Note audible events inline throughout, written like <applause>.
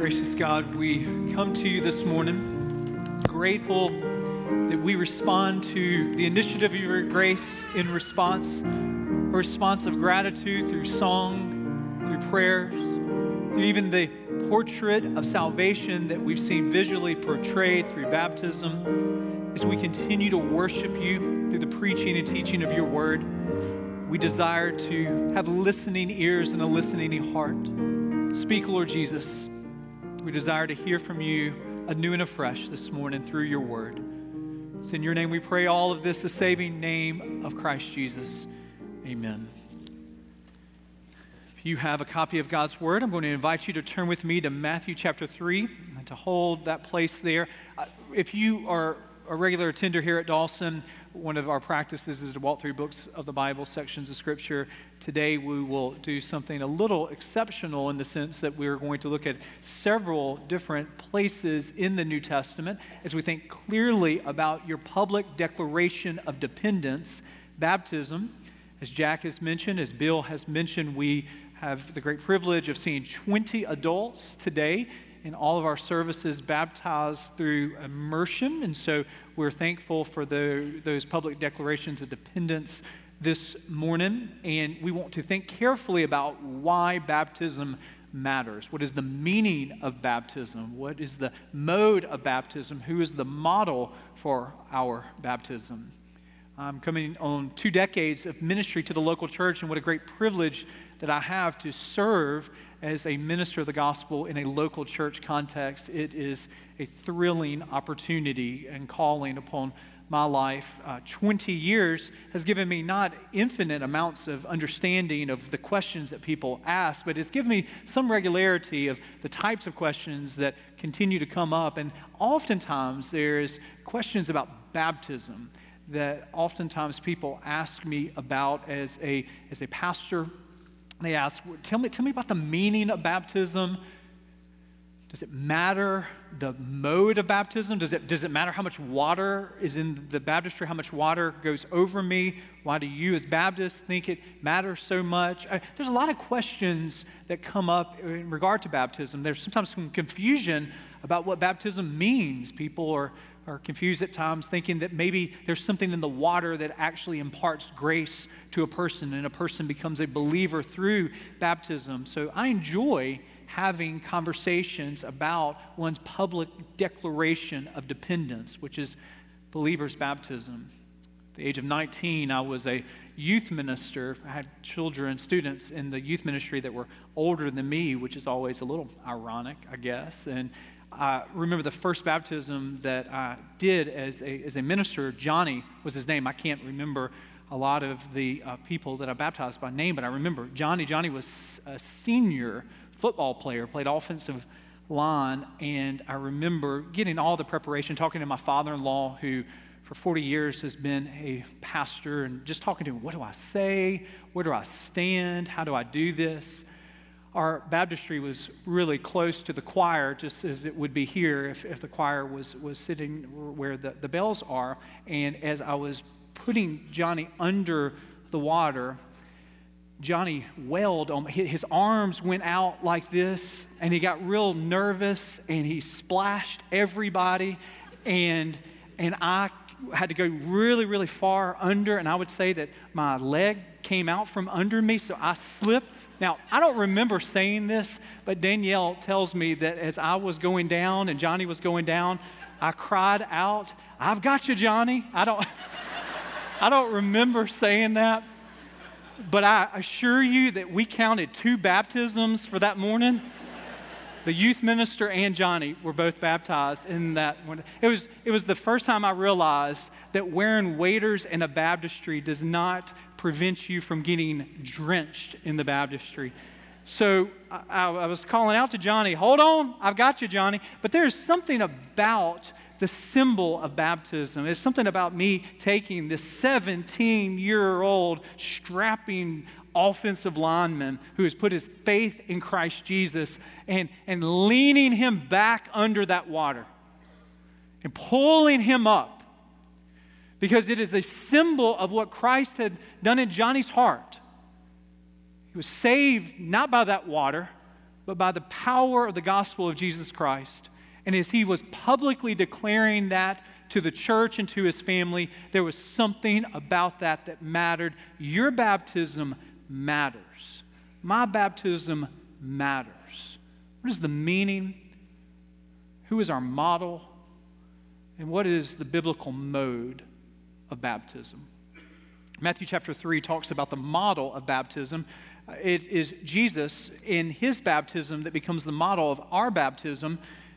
Gracious God, we come to you this morning grateful that we respond to the initiative of your grace in response, a response of gratitude through song, through prayers, through even the portrait of salvation that we've seen visually portrayed through baptism. As we continue to worship you through the preaching and teaching of your word, we desire to have listening ears and a listening heart. Speak, Lord Jesus. We desire to hear from you anew and afresh this morning through your word. It's in your name we pray all of this, the saving name of Christ Jesus. Amen. If you have a copy of God's word, I'm going to invite you to turn with me to Matthew chapter 3 and to hold that place there. Uh, if you are a regular attender here at Dawson, one of our practices is to walk through books of the Bible, sections of Scripture. Today we will do something a little exceptional in the sense that we're going to look at several different places in the New Testament as we think clearly about your public declaration of dependence, baptism. As Jack has mentioned, as Bill has mentioned, we have the great privilege of seeing 20 adults today in all of our services baptized through immersion. And so we're thankful for the, those public declarations of dependence this morning. And we want to think carefully about why baptism matters. What is the meaning of baptism? What is the mode of baptism? Who is the model for our baptism? I'm coming on two decades of ministry to the local church, and what a great privilege that I have to serve as a minister of the gospel in a local church context. It is a thrilling opportunity and calling upon my life. Uh, 20 years has given me not infinite amounts of understanding of the questions that people ask, but it's given me some regularity of the types of questions that continue to come up. And oftentimes there's questions about baptism that oftentimes people ask me about as a, as a pastor they ask, tell me, tell me about the meaning of baptism. Does it matter the mode of baptism? Does it, does it matter how much water is in the baptistry, how much water goes over me? Why do you, as Baptists, think it matters so much? I, there's a lot of questions that come up in regard to baptism. There's sometimes some confusion about what baptism means. People are are confused at times, thinking that maybe there's something in the water that actually imparts grace to a person and a person becomes a believer through baptism. So I enjoy having conversations about one's public declaration of dependence, which is believer's baptism. At the age of 19, I was a youth minister. I had children, students in the youth ministry that were older than me, which is always a little ironic, I guess. And I remember the first baptism that I did as a, as a minister. Johnny was his name. I can't remember a lot of the uh, people that I baptized by name, but I remember Johnny. Johnny was a senior football player, played offensive line, and I remember getting all the preparation, talking to my father in law, who for 40 years has been a pastor, and just talking to him, what do I say? Where do I stand? How do I do this? our baptistry was really close to the choir, just as it would be here if, if the choir was, was sitting where the, the bells are. And as I was putting Johnny under the water, Johnny wailed on his arms went out like this, and he got real nervous and he splashed everybody. And, and I had to go really, really far under, and I would say that my leg came out from under me, so I slipped now, I don't remember saying this, but Danielle tells me that as I was going down and Johnny was going down, I cried out, I've got you, Johnny. I don't, <laughs> I don't remember saying that, but I assure you that we counted two baptisms for that morning. The youth minister and Johnny were both baptized in that one. It was, it was the first time I realized that wearing waders in a baptistry does not prevent you from getting drenched in the baptistry. So I, I, was calling out to Johnny, hold on, I've got you, Johnny. But there's something about the symbol of baptism. It's something about me taking this 17 year old strapping offensive lineman who has put his faith in Christ Jesus and, and leaning him back under that water and pulling him up because it is a symbol of what Christ had done in Johnny's heart. He was saved not by that water, but by the power of the gospel of Jesus Christ. And as he was publicly declaring that to the church and to his family, there was something about that that mattered. Your baptism matters. My baptism matters. What is the meaning? Who is our model? And what is the biblical mode of baptism? Matthew chapter 3 talks about the model of baptism. It is Jesus in his baptism that becomes the model of our baptism.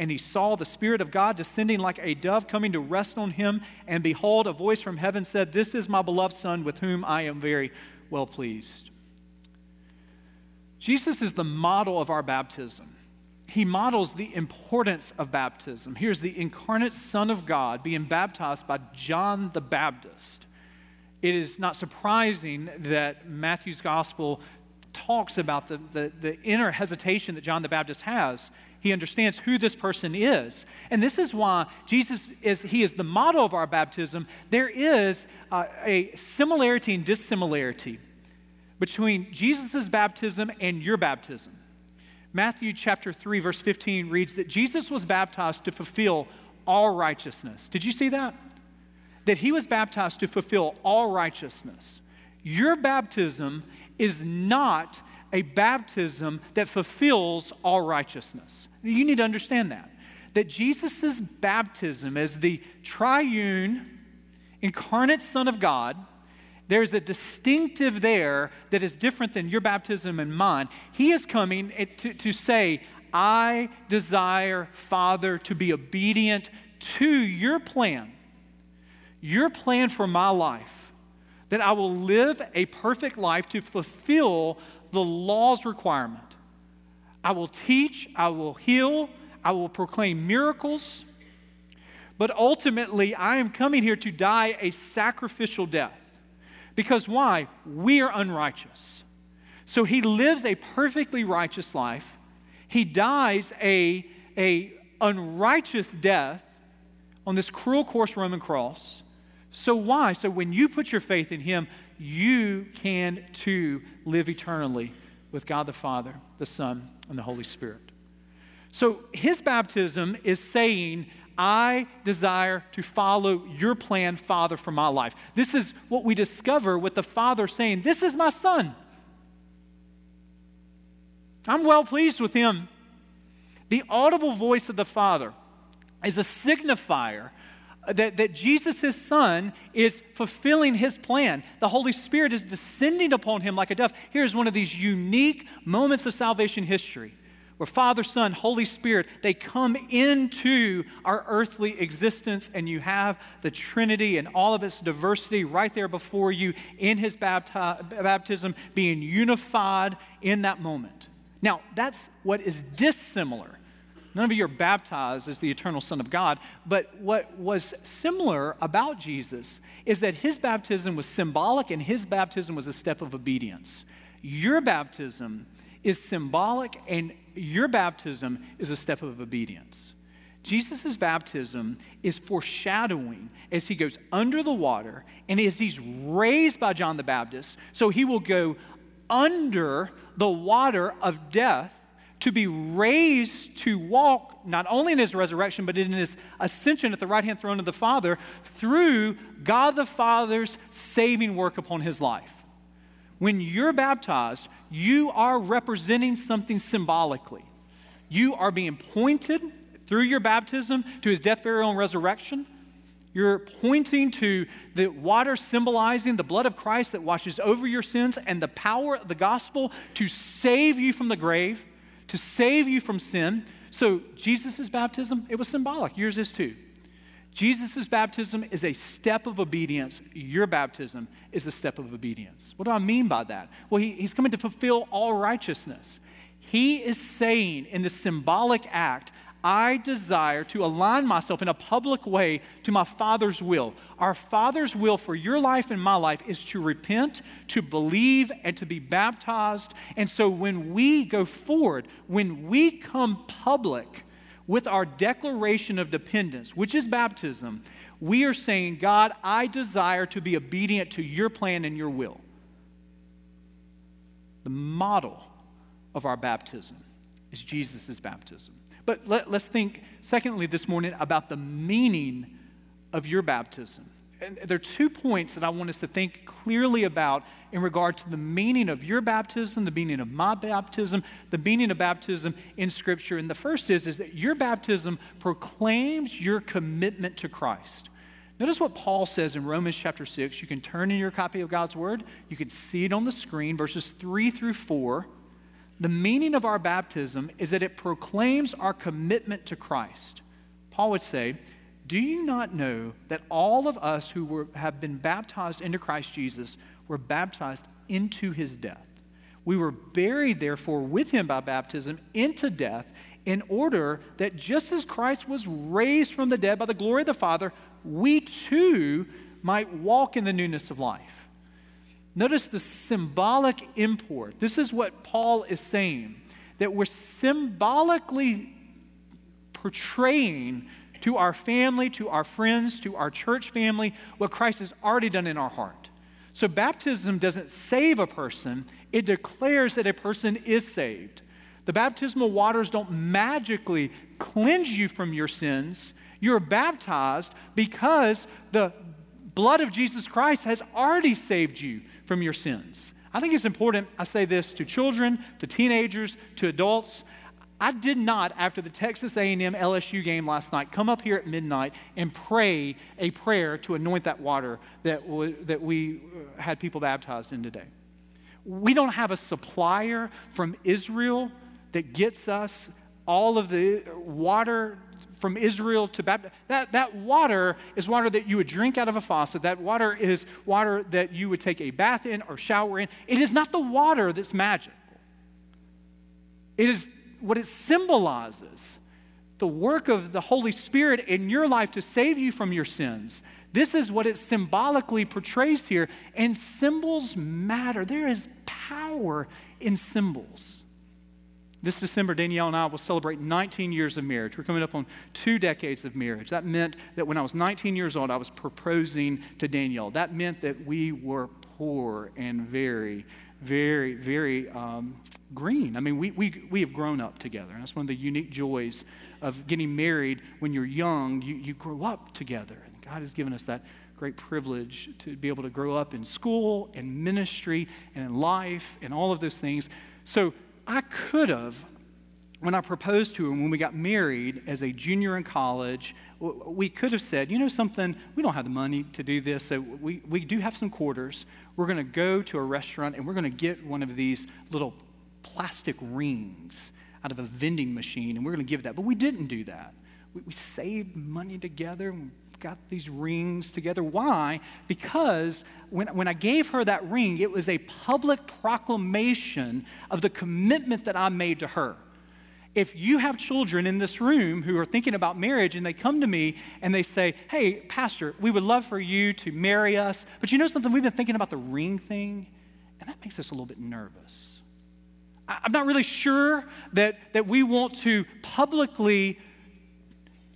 and he saw the Spirit of God descending like a dove coming to rest on him. And behold, a voice from heaven said, This is my beloved Son, with whom I am very well pleased. Jesus is the model of our baptism. He models the importance of baptism. Here's the incarnate Son of God being baptized by John the Baptist. It is not surprising that Matthew's gospel talks about the, the, the, inner hesitation that John the Baptist has. He understands who this person is. And this is why Jesus is, he is the model of our baptism. There is uh, a similarity and dissimilarity between Jesus' baptism and your baptism. Matthew chapter 3, verse 15 reads that Jesus was baptized to fulfill all righteousness. Did you see that? That he was baptized to fulfill all righteousness. Your baptism is not a baptism that fulfills all righteousness. You need to understand that. That Jesus' baptism as the triune, incarnate Son of God, there's a distinctive there that is different than your baptism and mine. He is coming to, to say, I desire, Father, to be obedient to your plan, your plan for my life that I will live a perfect life to fulfill the law's requirement. I will teach, I will heal, I will proclaim miracles, but ultimately I am coming here to die a sacrificial death. Because why? We are unrighteous. So he lives a perfectly righteous life. He dies a, a unrighteous death on this cruel, coarse Roman cross so, why? So, when you put your faith in Him, you can too live eternally with God the Father, the Son, and the Holy Spirit. So, His baptism is saying, I desire to follow your plan, Father, for my life. This is what we discover with the Father saying, This is my Son. I'm well pleased with him. The audible voice of the Father is a signifier that, that Jesus, his son, is fulfilling his plan. The Holy Spirit is descending upon him like a dove. Here's one of these unique moments of salvation history where Father, Son, Holy Spirit, they come into our earthly existence, and you have the Trinity and all of its diversity right there before you in his bapti- baptism, being unified in that moment. Now, that's what is dissimilar None of you are baptized as the eternal Son of God. But what was similar about Jesus is that his baptism was symbolic and his baptism was a step of obedience. Your baptism is symbolic and your baptism is a step of obedience. Jesus' baptism is foreshadowing as he goes under the water and as he's raised by John the Baptist. So he will go under the water of death to be raised to walk not only in his resurrection, but in his ascension at the right hand throne of the Father through God the Father's saving work upon his life. When you're baptized, you are representing something symbolically. You are being pointed through your baptism to his death, burial, and resurrection. You're pointing to the water symbolizing the blood of Christ that washes over your sins and the power of the gospel to save you from the grave to save you from sin. So, Jesus' baptism, it was symbolic. Yours is too. Jesus' baptism is a step of obedience. Your baptism is a step of obedience. What do I mean by that? Well, he, he's coming to fulfill all righteousness. He is saying in the symbolic act, I desire to align myself in a public way to my Father's will. Our Father's will for your life and my life is to repent, to believe, and to be baptized. And so when we go forward, when we come public with our declaration of dependence, which is baptism, we are saying, God, I desire to be obedient to your plan and your will. The model of our baptism is Jesus' baptism. But let, us think, secondly, this morning about the meaning of your baptism. And there are two points that I want us to think clearly about in regard to the meaning of your baptism, the meaning of my baptism, the meaning of baptism in Scripture. And the first is, is that your baptism proclaims your commitment to Christ. Notice what Paul says in Romans chapter 6. You can turn in your copy of God's Word, you can see it on the screen, verses 3 through 4. The meaning of our baptism is that it proclaims our commitment to Christ. Paul would say, Do you not know that all of us who were, have been baptized into Christ Jesus were baptized into his death? We were buried, therefore, with him by baptism into death, in order that just as Christ was raised from the dead by the glory of the Father, we too might walk in the newness of life. Notice the symbolic import. This is what Paul is saying that we're symbolically portraying to our family, to our friends, to our church family, what Christ has already done in our heart. So, baptism doesn't save a person, it declares that a person is saved. The baptismal waters don't magically cleanse you from your sins. You're baptized because the blood of Jesus Christ has already saved you from your sins. I think it's important. I say this to children, to teenagers, to adults. I did not, after the Texas A&M LSU game last night, come up here at midnight and pray a prayer to anoint that water that, w- that we uh, had people baptized in today. We don't have a supplier from Israel that gets us all of the water from Israel to baptize. That, that water is water that you would drink out of a faucet. That water is water that you would take a bath in or shower in. It is not the water that's magical, it is what it symbolizes the work of the Holy Spirit in your life to save you from your sins. This is what it symbolically portrays here. And symbols matter. There is power in symbols. This December, Danielle and I will celebrate 19 years of marriage. We're coming up on two decades of marriage. That meant that when I was 19 years old, I was proposing to Danielle. That meant that we were poor and very, very, very um, green. I mean, we, we, we have grown up together. And that's one of the unique joys of getting married when you're young. You, you grow up together. And God has given us that great privilege to be able to grow up in school and ministry and in life and all of those things. So, I could have, when I proposed to him when we got married as a junior in college, we could have said, you know something, we don't have the money to do this, so we, we do have some quarters. We're going to go to a restaurant and we're going to get one of these little plastic rings out of a vending machine and we're going to give that. But we didn't do that. We, we saved money together got these rings together. Why? Because when, when I gave her that ring, it was a public proclamation of the commitment that I made to her. If you have children in this room who are thinking about marriage and they come to me and they say, Hey, Pastor, we would love for you to marry us, but you know something? We've been thinking about the ring thing, and that makes us a little bit nervous. I'm not really sure that, that we want to publicly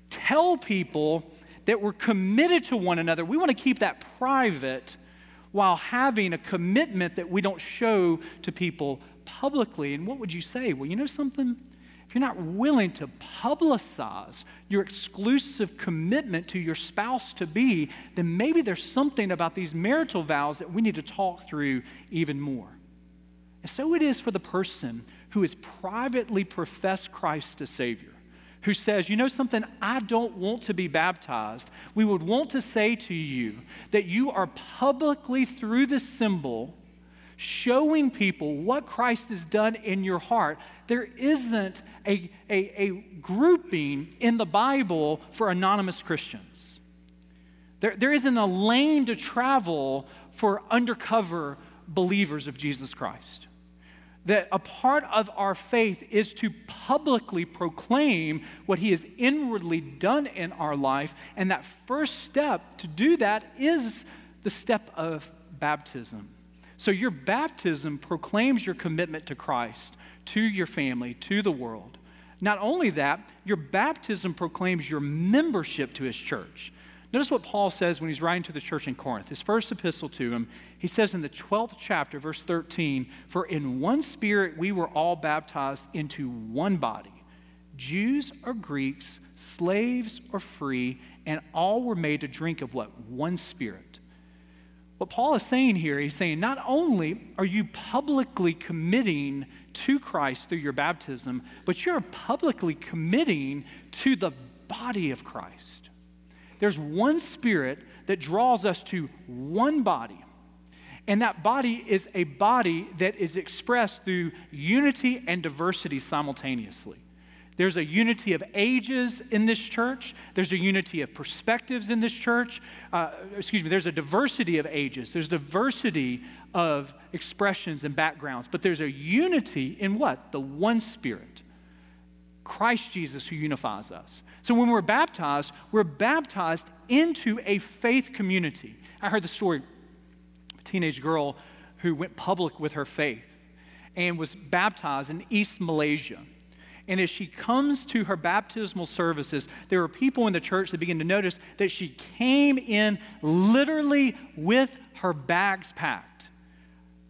tell people that we're committed to one another. We want to keep that private while having a commitment that we don't show to people publicly. And what would you say? Well, you know something? If you're not willing to publicize your exclusive commitment to your spouse to be, then maybe there's something about these marital vows that we need to talk through even more. And so it is for the person who has privately professed Christ as Savior who says, You know something, I don't want to be baptized, we would want to say to you that you are publicly, through this symbol, showing people what Christ has done in your heart. There isn't a, a, a grouping in the Bible for anonymous Christians. There, there isn't a lane to travel for undercover believers of Jesus Christ. That a part of our faith is to publicly proclaim what He has inwardly done in our life. And that first step to do that is the step of baptism. So, your baptism proclaims your commitment to Christ, to your family, to the world. Not only that, your baptism proclaims your membership to His church. Notice what Paul says when he's writing to the church in Corinth, his first epistle to him. He says in the 12th chapter, verse 13, For in one spirit we were all baptized into one body, Jews or Greeks, slaves or free, and all were made to drink of what? One spirit. What Paul is saying here, he's saying not only are you publicly committing to Christ through your baptism, but you're publicly committing to the body of Christ. There's one spirit that draws us to one body. And that body is a body that is expressed through unity and diversity simultaneously. There's a unity of ages in this church. There's a unity of perspectives in this church. Uh, excuse me, there's a diversity of ages. There's diversity of expressions and backgrounds. But there's a unity in what? The one Spirit. Christ Jesus who unifies us. So when we're baptized, we're baptized into a faith community. I heard the story of a teenage girl who went public with her faith and was baptized in East Malaysia. And as she comes to her baptismal services, there are people in the church that begin to notice that she came in literally with her bags packed.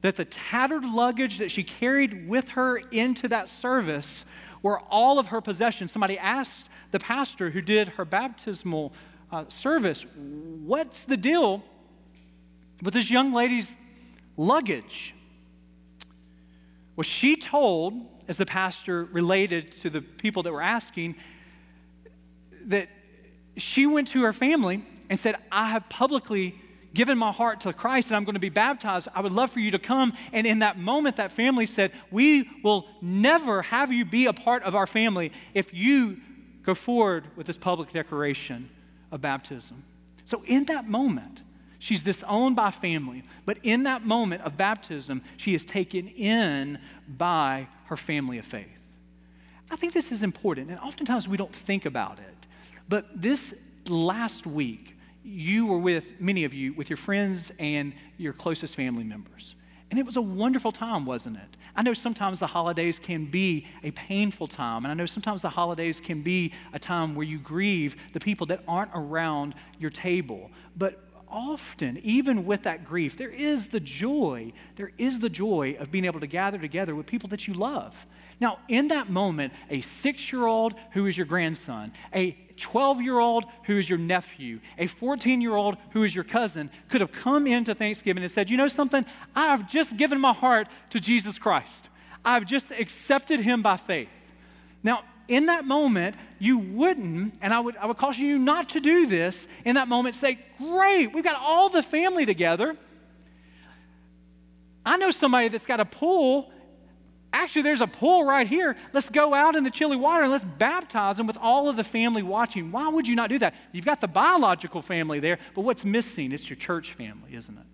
That the tattered luggage that she carried with her into that service were all of her possessions. Somebody asked the pastor who did her baptismal uh, service, What's the deal with this young lady's luggage? Well, she told, as the pastor related to the people that were asking, that she went to her family and said, I have publicly given my heart to Christ and I'm going to be baptized. I would love for you to come. And in that moment, that family said, We will never have you be a part of our family if you go forward with this public declaration of baptism. So, in that moment, she's disowned by family, but in that moment of baptism, she is taken in by her family of faith. I think this is important, and oftentimes we don't think about it. But this last week, you were with, many of you, with your friends and your closest family members. And it was a wonderful time, wasn't it? I know sometimes the holidays can be a painful time, and I know sometimes the holidays can be a time where you grieve the people that aren't around your table. But often, even with that grief, there is the joy, there is the joy of being able to gather together with people that you love. Now, in that moment, a six year old who is your grandson, a 12 year old who is your nephew, a 14 year old who is your cousin could have come into Thanksgiving and said, You know something? I've just given my heart to Jesus Christ. I've just accepted him by faith. Now, in that moment, you wouldn't, and I would, I would caution you not to do this in that moment, say, Great, we've got all the family together. I know somebody that's got a pool Actually, there's a pool right here. Let's go out in the chilly water and let's baptize them with all of the family watching. Why would you not do that? You've got the biological family there, but what's missing? It's your church family, isn't it?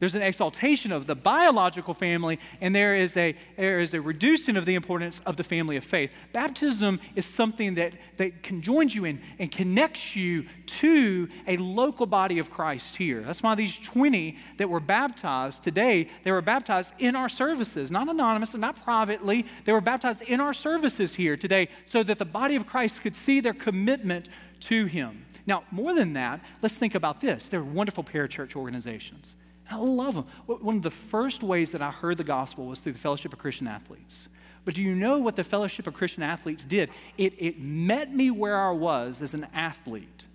There's an exaltation of the biological family, and there is a, there is a reducing of the importance of the family of faith. Baptism is something that, that conjoins you in and connects you to a local body of Christ here. That's why these 20 that were baptized today, they were baptized in our services, not anonymously, not privately. They were baptized in our services here today so that the body of Christ could see their commitment to Him. Now, more than that, let's think about this. They're wonderful parachurch organizations. I love them. One of the first ways that I heard the gospel was through the Fellowship of Christian Athletes. But do you know what the Fellowship of Christian Athletes did? It, it met me where I was as an athlete,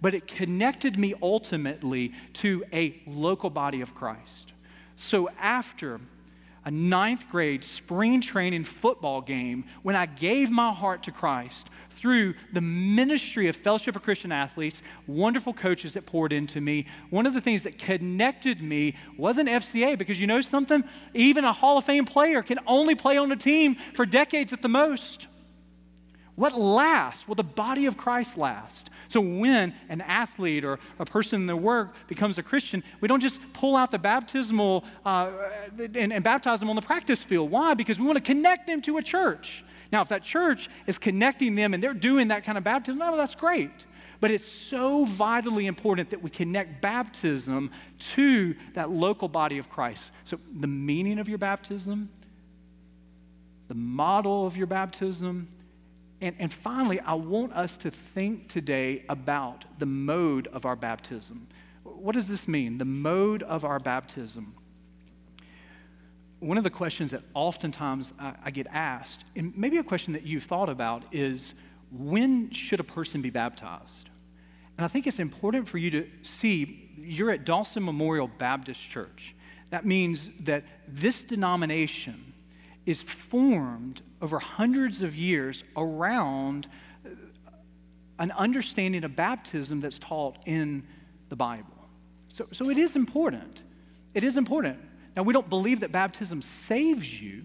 but it connected me ultimately to a local body of Christ. So after a ninth grade spring training football game, when I gave my heart to Christ, through the ministry of Fellowship of Christian Athletes, wonderful coaches that poured into me. One of the things that connected me wasn't FCA because you know something? Even a Hall of Fame player can only play on a team for decades at the most. What lasts? Will the body of Christ last? So when an athlete or a person in their work becomes a Christian, we don't just pull out the baptismal uh, and, and baptize them on the practice field. Why? Because we want to connect them to a church. Now, if that church is connecting them and they're doing that kind of baptism, well, that's great. But it's so vitally important that we connect baptism to that local body of Christ. So, the meaning of your baptism, the model of your baptism, and, and finally, I want us to think today about the mode of our baptism. What does this mean? The mode of our baptism. One of the questions that oftentimes I, I get asked, and maybe a question that you've thought about, is when should a person be baptized? And I think it's important for you to see you're at Dawson Memorial Baptist Church. That means that this denomination is formed over hundreds of years around an understanding of baptism that's taught in the Bible. So, so it is important. It is important. Now, we don't believe that baptism saves you,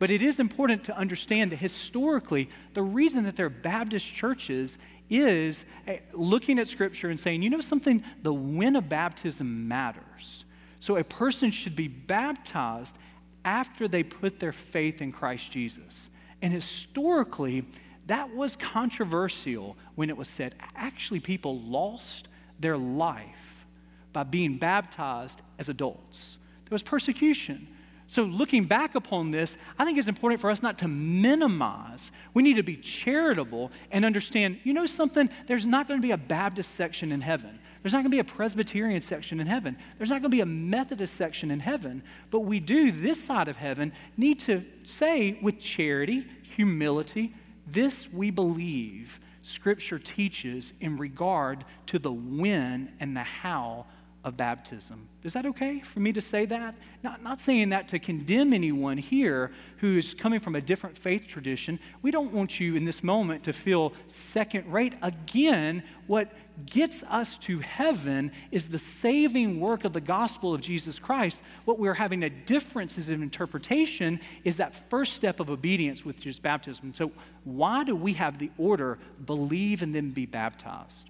but it is important to understand that historically, the reason that there are Baptist churches is eh, looking at Scripture and saying, you know something, the when of baptism matters. So a person should be baptized after they put their faith in Christ Jesus. And historically, that was controversial when it was said. Actually, people lost their life by being baptized as adults. There was persecution. So, looking back upon this, I think it's important for us not to minimize. We need to be charitable and understand you know something? There's not going to be a Baptist section in heaven. There's not going to be a Presbyterian section in heaven. There's not going to be a Methodist section in heaven. But we do, this side of heaven, need to say with charity, humility, this we believe Scripture teaches in regard to the when and the how of baptism. Is that okay for me to say that? Not, not saying that to condemn anyone here who is coming from a different faith tradition. We don't want you in this moment to feel second rate. Again, what gets us to heaven is the saving work of the gospel of Jesus Christ. What we're having a difference is in interpretation is that first step of obedience, which is baptism. So, why do we have the order believe and then be baptized?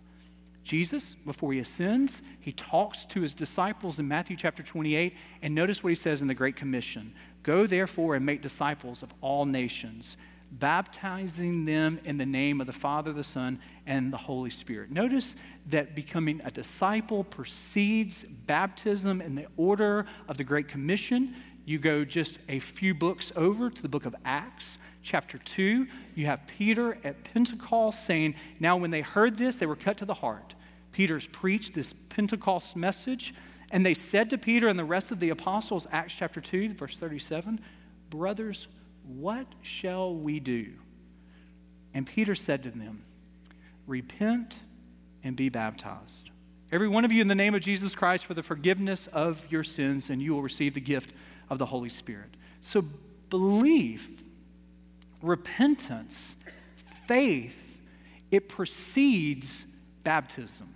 Jesus, before he ascends, he talks to his disciples in Matthew chapter 28, and notice what he says in the Great Commission Go therefore and make disciples of all nations, baptizing them in the name of the Father, the Son, and the Holy Spirit. Notice that becoming a disciple precedes baptism in the order of the Great Commission. You go just a few books over to the book of Acts, chapter 2. You have Peter at Pentecost saying, Now, when they heard this, they were cut to the heart. Peter's preached this Pentecost message, and they said to Peter and the rest of the apostles, Acts chapter 2, verse 37, Brothers, what shall we do? And Peter said to them, Repent and be baptized. Every one of you in the name of Jesus Christ for the forgiveness of your sins, and you will receive the gift of the Holy Spirit. So, belief, repentance, faith, it precedes baptism.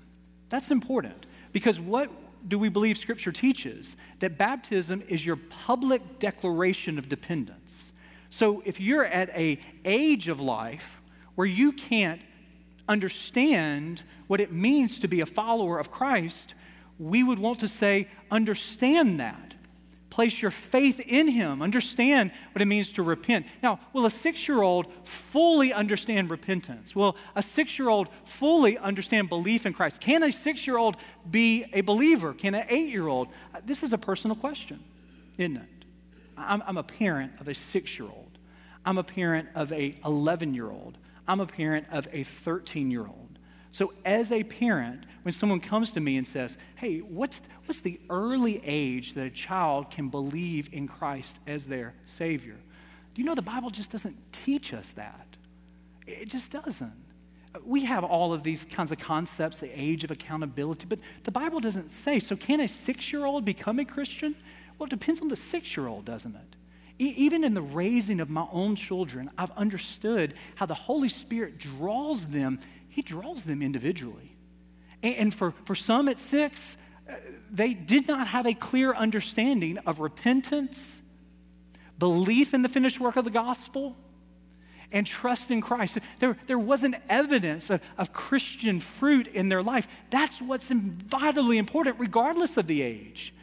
That's important because what do we believe Scripture teaches? That baptism is your public declaration of dependence. So if you're at a age of life where you can't understand what it means to be a follower of Christ, we would want to say, understand that. Place your faith in Him. Understand what it means to repent. Now, will a six year old fully understand repentance? Will a six year old fully understand belief in Christ? Can a six year old be a believer? Can an eight year old? Uh, this is a personal question, isn't it? I'm, I'm a parent of a six year old, I'm a parent of a 11 year old, I'm a parent of a 13 year old. So, as a parent, when someone comes to me and says, Hey, what's, what's the early age that a child can believe in Christ as their Savior? Do you know the Bible just doesn't teach us that? It just doesn't. We have all of these kinds of concepts, the age of accountability, but the Bible doesn't say. So, can a six year old become a Christian? Well, it depends on the six year old, doesn't it? even in the raising of my own children, I've understood how the Holy Spirit draws them he draws them individually. And for, for some at six, uh, they did not have a clear understanding of repentance, belief in the finished work of the gospel, and trust in Christ. There, there wasn't evidence of, of Christian fruit in their life. That's what's vitally important, regardless of the age.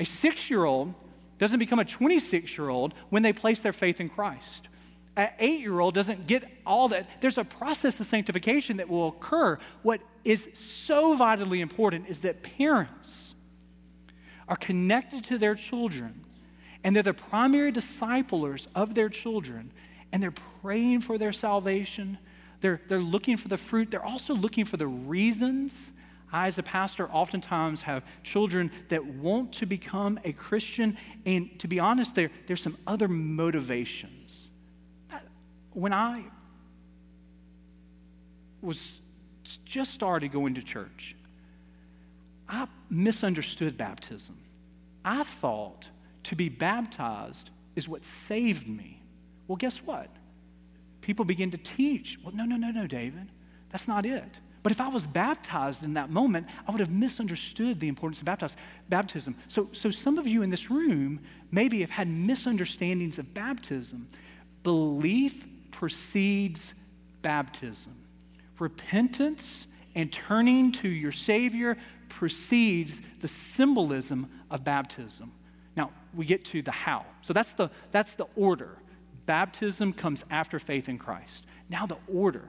A six year old doesn't become a 26 year old when they place their faith in Christ. An eight year old doesn't get all that. There's a process of sanctification that will occur. What is so vitally important is that parents are connected to their children and they're the primary disciplers of their children and they're praying for their salvation. They're, they're looking for the fruit. They're also looking for the reasons I, as a pastor, oftentimes have children that want to become a Christian, and to be honest, there, there's some other motivations. When I was just started going to church, I misunderstood baptism. I thought to be baptized is what saved me. Well, guess what? People begin to teach. Well, no, no, no, no, David. That's not it. But if I was baptized in that moment, I would have misunderstood the importance of baptism. So, so some of you in this room maybe have had misunderstandings of baptism. Belief precedes baptism. Repentance and turning to your Savior precedes the symbolism of baptism. Now, we get to the how. So that's the, that's the order. Baptism comes after faith in Christ. Now, the order.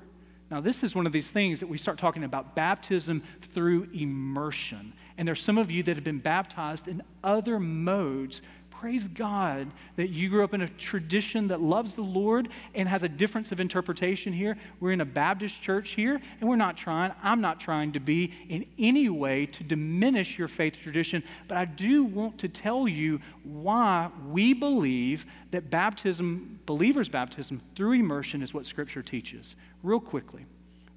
Now, this is one of these things that we start talking about baptism through immersion. And there's some of you that have been baptized in other modes. Praise God that you grew up in a tradition that loves the Lord and has a difference of interpretation here. We're in a Baptist church here, and we're not trying, I'm not trying to be in any way to diminish your faith tradition, but I do want to tell you why we believe that baptism, believers' baptism through immersion, is what Scripture teaches real quickly.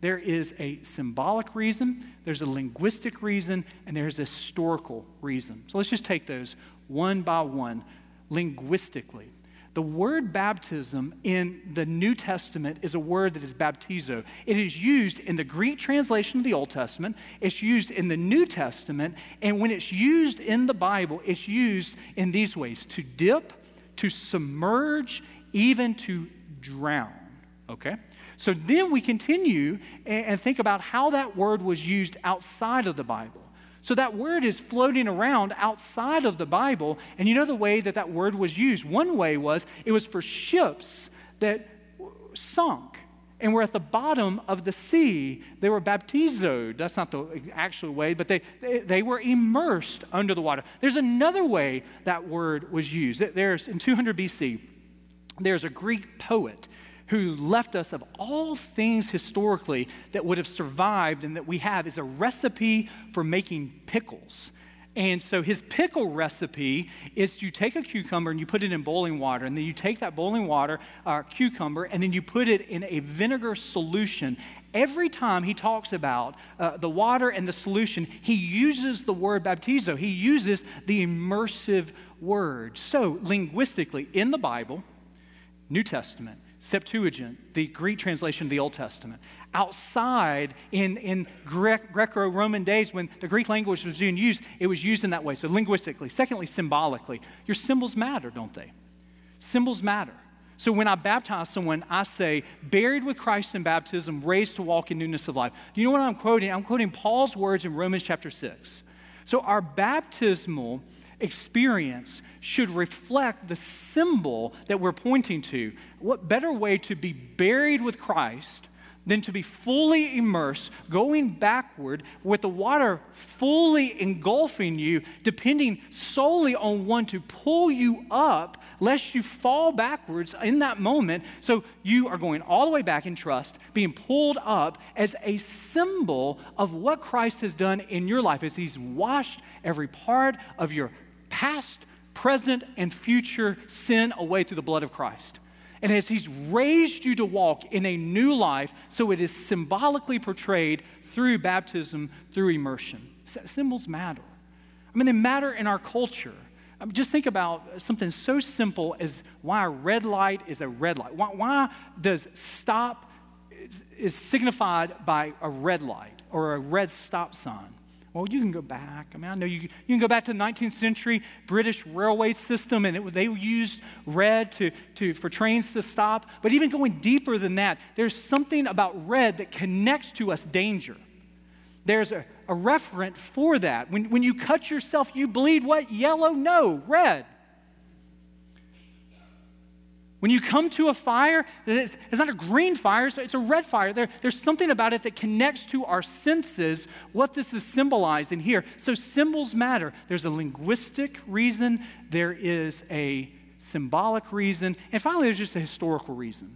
There is a symbolic reason, there's a linguistic reason, and there's a historical reason. So let's just take those one by one. Linguistically, the word baptism in the New Testament is a word that is baptizo. It is used in the Greek translation of the Old Testament, it's used in the New Testament, and when it's used in the Bible, it's used in these ways to dip, to submerge, even to drown. Okay? So then we continue and think about how that word was used outside of the Bible. So that word is floating around outside of the Bible. And you know the way that that word was used? One way was it was for ships that sunk and were at the bottom of the sea. They were baptizoed. That's not the actual way, but they, they, they, were immersed under the water. There's another way that word was used. There's in 200 BC, there's a Greek poet who left us of all things historically that would have survived and that we have is a recipe for making pickles. And so his pickle recipe is you take a cucumber and you put it in boiling water, and then you take that boiling water, uh, cucumber, and then you put it in a vinegar solution. Every time he talks about uh, the water and the solution, he uses the word baptizo. He uses the immersive word. So, linguistically, in the Bible, New Testament, Septuagint, the Greek translation of the Old Testament. Outside in, in Greco Roman days, when the Greek language was being used, it was used in that way. So, linguistically. Secondly, symbolically. Your symbols matter, don't they? Symbols matter. So, when I baptize someone, I say, buried with Christ in baptism, raised to walk in newness of life. Do you know what I'm quoting? I'm quoting Paul's words in Romans chapter 6. So, our baptismal experience should reflect the symbol that we're pointing to. What better way to be buried with Christ than to be fully immersed, going backward with the water fully engulfing you, depending solely on one to pull you up, lest you fall backwards in that moment. So you are going all the way back in trust, being pulled up as a symbol of what Christ has done in your life, as He's washed every part of your past, present, and future sin away through the blood of Christ. And as He's raised you to walk in a new life, so it is symbolically portrayed through baptism, through immersion. Symbols matter. I mean, they matter in our culture. I mean, just think about something so simple as why a red light is a red light. Why, why does stop is signified by a red light or a red stop sign? Well, you can go back. I mean, I know you, you can go back to the 19th century British railway system, and it, they used red to, to, for trains to stop. But even going deeper than that, there's something about red that connects to us danger. There's a, a referent for that. When, when you cut yourself, you bleed what? Yellow? No, red. When you come to a fire, it's, it's not a green fire, it's a red fire. There, there's something about it that connects to our senses what this is symbolized in here. So symbols matter. There's a linguistic reason, there is a symbolic reason, and finally, there's just a historical reason.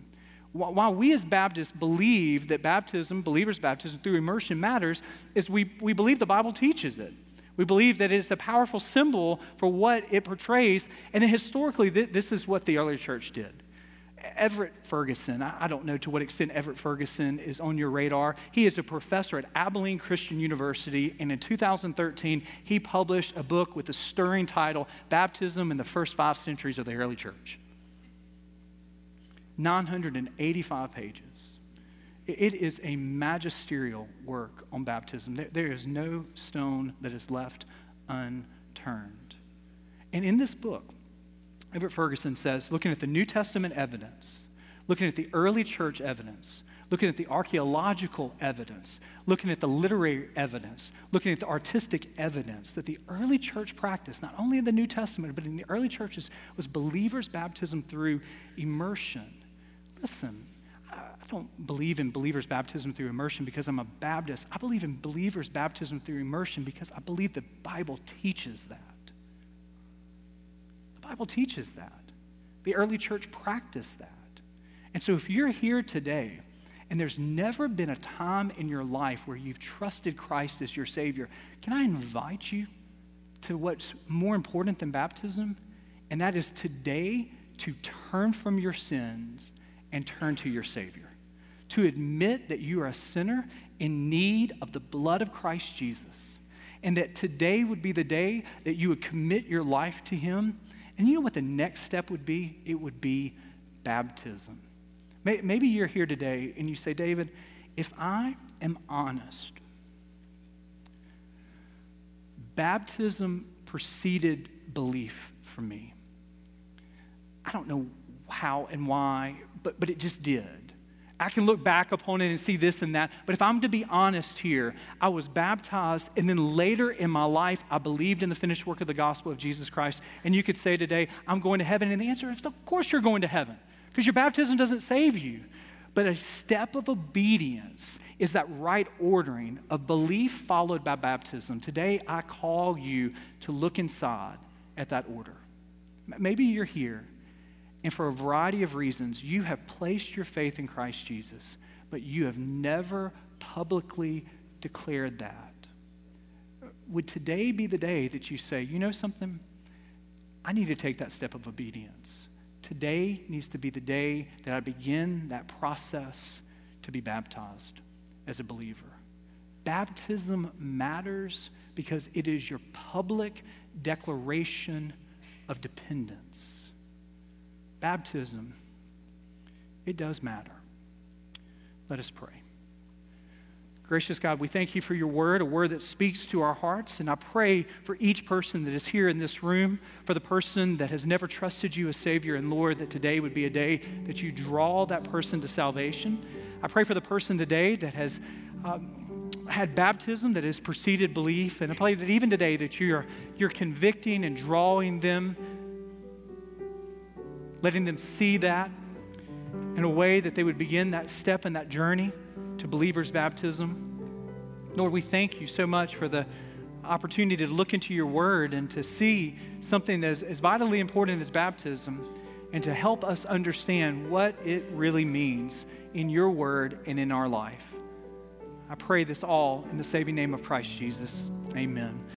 While we as Baptists believe that baptism, believers' baptism through immersion matters, is we, we believe the Bible teaches it. We believe that it's a powerful symbol for what it portrays. And then historically, th- this is what the early church did. Everett Ferguson, I, I don't know to what extent Everett Ferguson is on your radar. He is a professor at Abilene Christian University, and in 2013, he published a book with the stirring title, Baptism in the First Five Centuries of the Early Church. 985 pages. It is a magisterial work on baptism. There is no stone that is left unturned. And in this book, Everett Ferguson says, looking at the New Testament evidence, looking at the early church evidence, looking at the archaeological evidence, looking at the literary evidence, looking at the artistic evidence that the early church practice, not only in the New Testament, but in the early churches, was believers' baptism through immersion. Listen, don't believe in believers' baptism through immersion because I'm a Baptist. I believe in believers' baptism through immersion because I believe the Bible teaches that. The Bible teaches that. The early church practiced that. And so if you're here today and there's never been a time in your life where you've trusted Christ as your Savior, can I invite you to what's more important than baptism? And that is today to turn from your sins and turn to your Savior to admit that you are a sinner in need of the blood of Christ Jesus, and that today would be the day that you would commit your life to Him. And you know what the next step would be? It would be baptism. Maybe you're here today and you say, David, if I am honest, baptism preceded belief for me. I don't know how and why, but, but it just did. I can look back upon it and see this and that. But if I'm to be honest here, I was baptized, and then later in my life, I believed in the finished work of the gospel of Jesus Christ. And you could say today, I'm going to heaven. And the answer is, of course, you're going to heaven, because your baptism doesn't save you. But a step of obedience is that right ordering of belief followed by baptism. Today, I call you to look inside at that order. Maybe you're here and for a variety of reasons, you have placed your faith in Christ Jesus, but you have never publicly declared that. Would today be the day that you say, you know something? I need to take that step of obedience. Today needs to be the day that I begin that process to be baptized as a believer. Baptism matters because it is your public declaration of dependence baptism, it does matter. Let us pray. Gracious God, we thank you for your word, a word that speaks to our hearts. And I pray for each person that is here in this room, for the person that has never trusted you as Savior and Lord, that today would be a day that you draw that person to salvation. I pray for the person today that has um, had baptism that has preceded belief. And I pray that even today that you're, you're convicting and drawing them letting them see that in a way that they would begin that step in that journey to believer's baptism. Lord, we thank you so much for the opportunity to look into your word and to see something as, as vitally important as baptism and to help us understand what it really means in your word and in our life. I pray this all in the saving name of Christ Jesus. Amen.